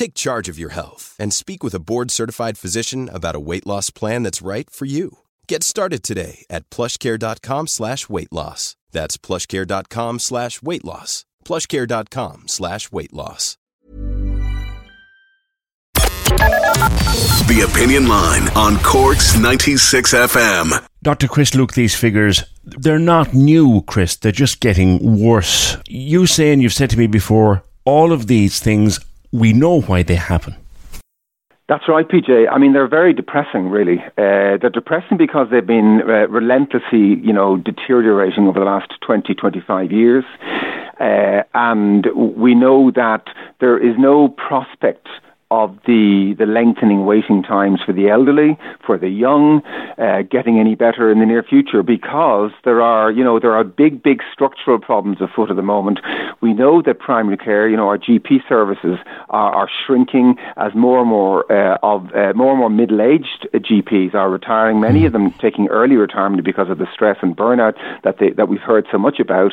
Take charge of your health and speak with a board-certified physician about a weight loss plan that's right for you. Get started today at plushcare.com slash weight loss. That's plushcare.com slash weight loss. plushcare.com slash weight loss. The Opinion Line on Cork's 96 FM. Dr. Chris, look, these figures, they're not new, Chris. They're just getting worse. You say, and you've said to me before, all of these things, we know why they happen. That's right, PJ. I mean, they're very depressing, really. Uh, they're depressing because they've been uh, relentlessly, you know, deteriorating over the last 20, 25 years. Uh, and we know that there is no prospect of the, the lengthening waiting times for the elderly, for the young, uh, getting any better in the near future because there are, you know, there are big, big structural problems afoot at the moment. We know that primary care, you know, our GP services are, are shrinking as more and more uh, of uh, more and more middle-aged GPs are retiring. Many of them taking early retirement because of the stress and burnout that they, that we've heard so much about.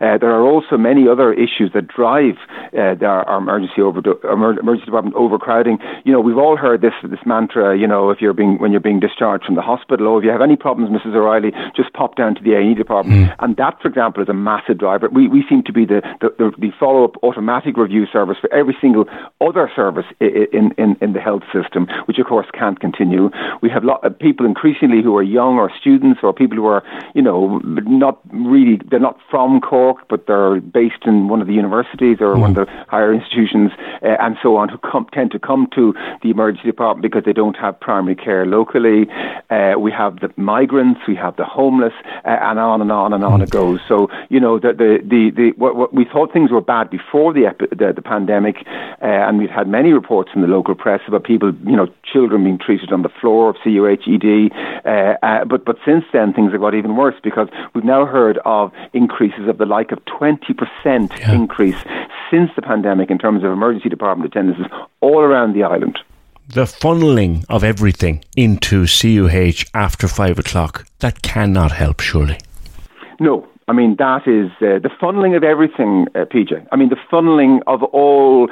Uh, there are also many other issues that drive uh, our, our emergency over emergency department over overcrowding. You know, we've all heard this this mantra. You know, if you're being when you're being discharged from the hospital, or if you have any problems, Mrs. O'Reilly, just pop down to the A&E department. Mm. And that, for example, is a massive driver. We we seem to be the the, the, the follow up automatic review service for every single other service in in in the health system, which of course can't continue. We have lot of people increasingly who are young or students or people who are you know not really they're not from Cork, but they're based in one of the universities or mm. one of the higher institutions uh, and so on, who come, tend to come to the emergency department because they don't have primary care locally. Uh, we have the migrants, we have the homeless, uh, and on and on and on it goes. So you know the the the, the what, what we thought things were bad before the epi- the, the pandemic, uh, and we've had many reports in the local press about people, you know, children being treated on the floor of CUH ED. Uh, uh, but but since then things have got even worse because we've now heard of increases of the like of 20% yeah. increase since the pandemic in terms of emergency department attendances all around the island. The funneling of everything into CUH after five o'clock, that cannot help, surely. No, I mean, that is uh, the funneling of everything, uh, PJ. I mean, the funneling of all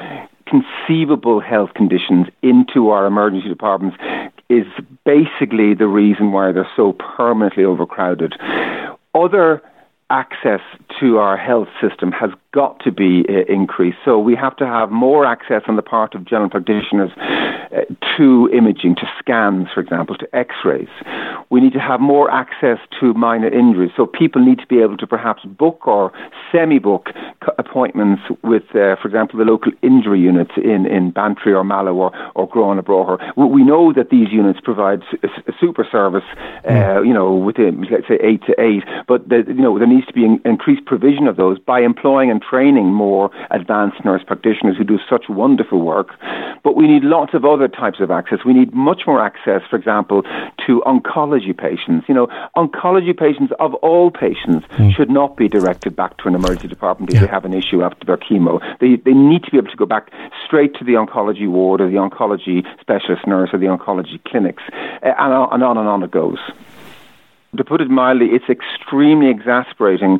conceivable health conditions into our emergency departments is basically the reason why they're so permanently overcrowded. Other access to our health system has got to be uh, increased. So we have to have more access on the part of general practitioners to imaging, to scans, for example, to x-rays. We need to have more access to minor injuries. So people need to be able to perhaps book or semi-book appointments with, uh, for example, the local injury units in, in Bantry or Mallow or, or Gurranabraher. We know that these units provide a, super service, uh, you know, within, let's say, 8 to 8, but the, you know, there needs to be an increased provision of those by employing and training more advanced nurse practitioners who do such wonderful work. But we need lots of other types of access. We need much more access, for example, to oncology patients. You know, oncology patients of all patients mm. should not be directed back to an emergency department if yeah. they have an issue after their chemo. They, they need to be able to go back straight to the oncology ward or the oncology specialist nurse or the oncology clinics, uh, and, on, and on and on it goes to put it mildly, it's extremely exasperating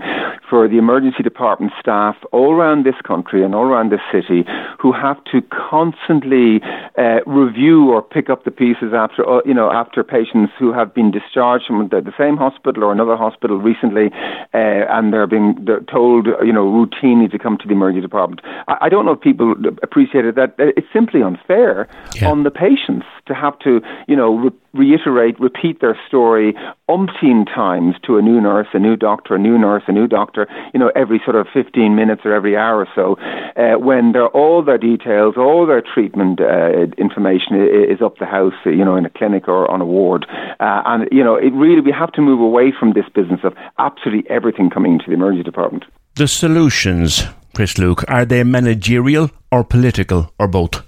for the emergency department staff all around this country and all around this city who have to constantly uh, review or pick up the pieces after, uh, you know, after patients who have been discharged from the, the same hospital or another hospital recently, uh, and they're being they're told, you know, routinely to come to the emergency department. I, I don't know if people appreciated that. It's simply unfair yeah. on the patients to have to, you know, re- reiterate, repeat their story umpteen times to a new nurse, a new doctor, a new nurse, a new doctor, you know, every sort of 15 minutes or every hour or so, uh, when they're, all their details, all their treatment uh, information is up the house, you know, in a clinic or on a ward. Uh, and, you know, it really, we have to move away from this business of absolutely everything coming to the emergency department. The solutions, Chris Luke, are they managerial or political or both?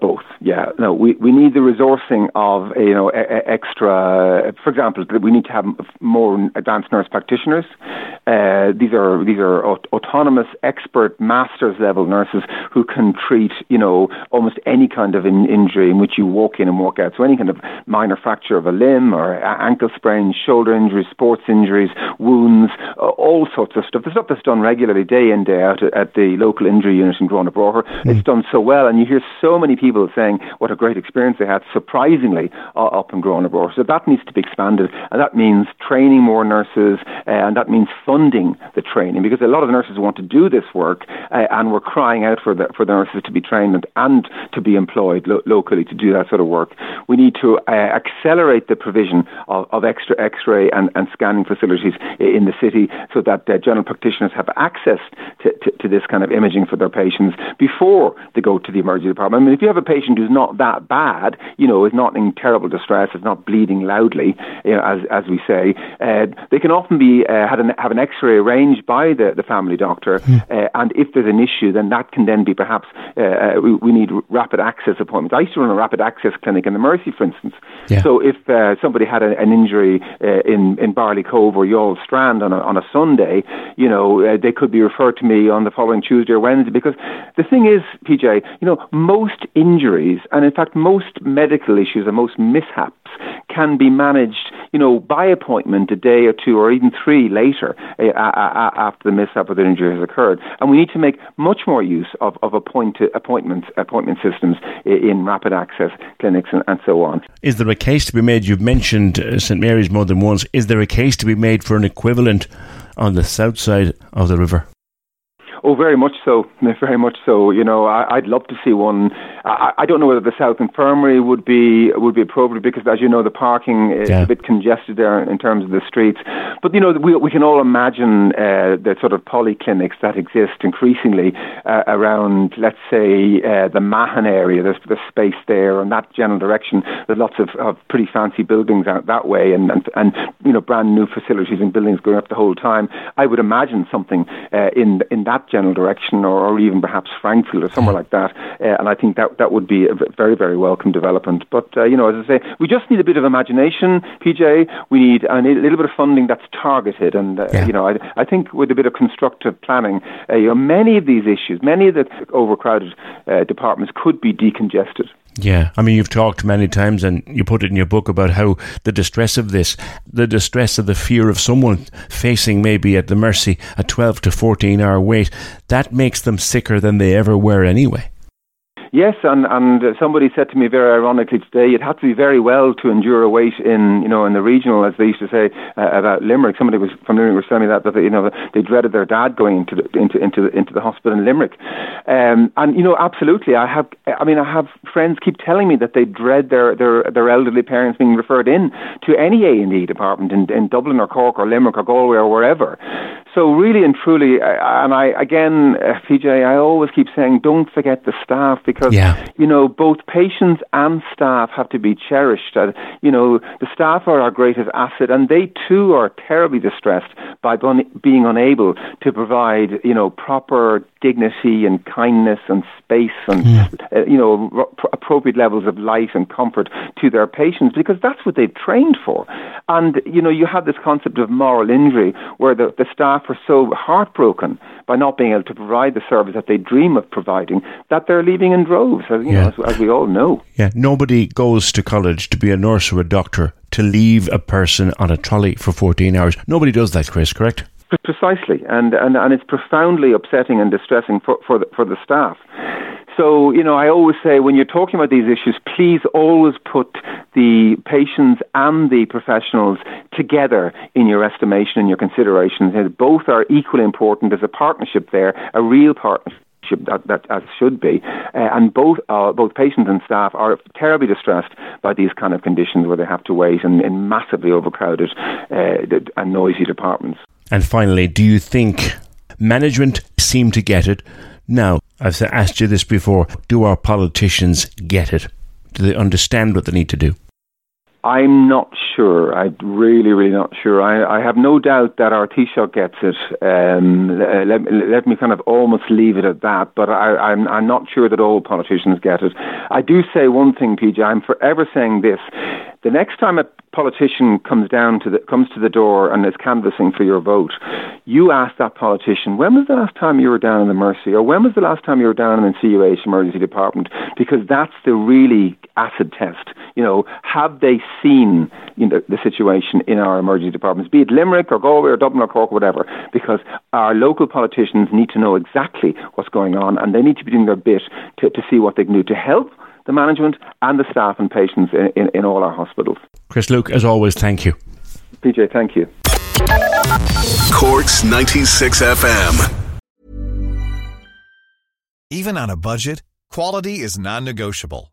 both? Yeah, no, we, we need the resourcing of you know extra. For example, we need to have more advanced nurse practitioners. Uh, these are these are autonomous, expert, masters level nurses who can treat you know almost any kind of in, injury in which you walk in and walk out. So any kind of minor fracture of a limb or ankle sprain, shoulder injuries, sports injuries, wounds, uh, all sorts of stuff. The stuff that's done regularly, day in day out at the local injury unit in Grona Mm. It's done so well, and you hear so many people saying saying what a great experience they had, surprisingly, uh, up in Grona So that needs to be expanded, and that means training more nurses, uh, and that means funding the training, because a lot of nurses want to do this work, uh, and we're crying out for the, for the nurses to be trained and, and to be employed lo- locally to do that sort of work. We need to uh, accelerate the provision of, of extra X-ray and, and scanning facilities in the city so that uh, general practitioners have access to, to, to this kind of imaging for their patients before they go to the emergency department. I mean, if you have a patient who's not that bad, you know, is not in terrible distress, is not bleeding loudly, you know, as as we say, uh, they can often be uh, had an, have an X-ray arranged by the, the family doctor, mm. uh, and if there's an issue, then that can then be perhaps uh, uh, we, we, need rapid access appointments. I used to run a rapid access clinic in the Mercy, for instance. Yeah. So if uh, somebody had a, an injury in in Barley Cove or Youghal Strand on a, on a Sunday, you know, they could be referred to me on the following Tuesday or Wednesday because the thing is, PJ, you know, most injuries injuries, and in fact, most medical issues and most mishaps can be managed, you know, by appointment a day or two or even three later uh, after the mishap or the injury has occurred. And we need to make much more use of, of appoint, appointment, appointment systems in rapid access clinics and, and, so on. Is there a case to be made? You've mentioned uh, St Mary's more than once. Is there a case to be made for an equivalent on the south side of the river? Oh, very much so. Very much so. You know, I, would love to see one. I, I, don't know whether the South Infirmary would be would be appropriate because, as you know, the parking is yeah. a bit congested there in terms of the streets. But you know, we we can all imagine uh, the sort of polyclinics that exist increasingly uh, around, let's say, uh, the Mahon area. There's the space there, and that general direction. There's lots of, of pretty fancy buildings out that way, and, and and you know, brand new facilities and buildings going up the whole time. I would imagine something uh, in in that general direction, or, or even perhaps Frankfield or somewhere like that. Uh, and I think that that would be a very very welcome development. But uh, you know, as I say, we just need a bit of imagination, PJ. We need a little bit of funding that's targeted, and uh, yeah. you know, I, I think with a bit of constructive planning, uh, you know, many of these issues, many of the overcrowded uh, departments could be decongested. Yeah, I mean, you've talked many times and you put it in your book about how the distress of this, the distress of the fear of someone facing maybe at the mercy a 12 to 14 hour wait, that makes them sicker than they ever were anyway. Yes, and and somebody said to me very ironically today, it had to be very well to endure a wait in you know in the regional, as they used to say uh, about Limerick. Somebody was from Limerick was telling me that that they, you know they dreaded their dad going into the, into into the, into the hospital in Limerick, um, and you know absolutely, I have I mean I have friends keep telling me that they dread their their their elderly parents being referred in to any A and E department in, in Dublin or Cork or Limerick or Galway or wherever. So really and truly, and I again, uh, PJ, I always keep saying, don't forget the staff because yeah. you know both patients and staff have to be cherished. You know, the staff are our greatest asset, and they too are terribly distressed by being unable to provide you know proper dignity and kindness and space and mm. uh, you know r- appropriate levels of light and comfort to their patients because that's what they've trained for. And you know, you have this concept of moral injury where the, the staff are so heartbroken by not being able to provide the service that they dream of providing that they're leaving in droves, as, yeah. know, as, as we all know. Yeah, nobody goes to college to be a nurse or a doctor to leave a person on a trolley for 14 hours. Nobody does that, Chris, correct? Precisely, and, and, and it's profoundly upsetting and distressing for, for, the, for the staff. So, you know, I always say when you're talking about these issues, please always put the patients and the professionals together in your estimation and your considerations. Both are equally important. There's a partnership there, a real partnership that, that, as should be. Uh, and both uh, both patients and staff are terribly distressed by these kind of conditions where they have to wait in, in massively overcrowded uh, and noisy departments. And finally, do you think management seem to get it? Now, I've asked you this before. Do our politicians get it? Do they understand what they need to do? I'm not sure. I'm really, really not sure. I, I have no doubt that our Taoiseach gets it. Um, let, let, me kind of almost leave it at that, but I, I'm, I'm not sure that all politicians get it. I do say one thing, PJ. I'm forever saying this. The next time a politician comes down to the comes to the door and is canvassing for your vote, you ask that politician, when was the last time you were down in the Mercy, or when was the last time you were down in the CUH emergency department? Because that's the really acid test. You know, have they seen you know, the situation in our emergency departments, be it Limerick or Galway or Dublin or Cork or whatever? Because our local politicians need to know exactly what's going on, and they need to be doing their bit to, to see what they can do to help the management and the staff and patients in, in, in all our hospitals. Chris Luke, as always, thank you. PJ, thank you. Corks 96 FM. Even on a budget, quality is non negotiable.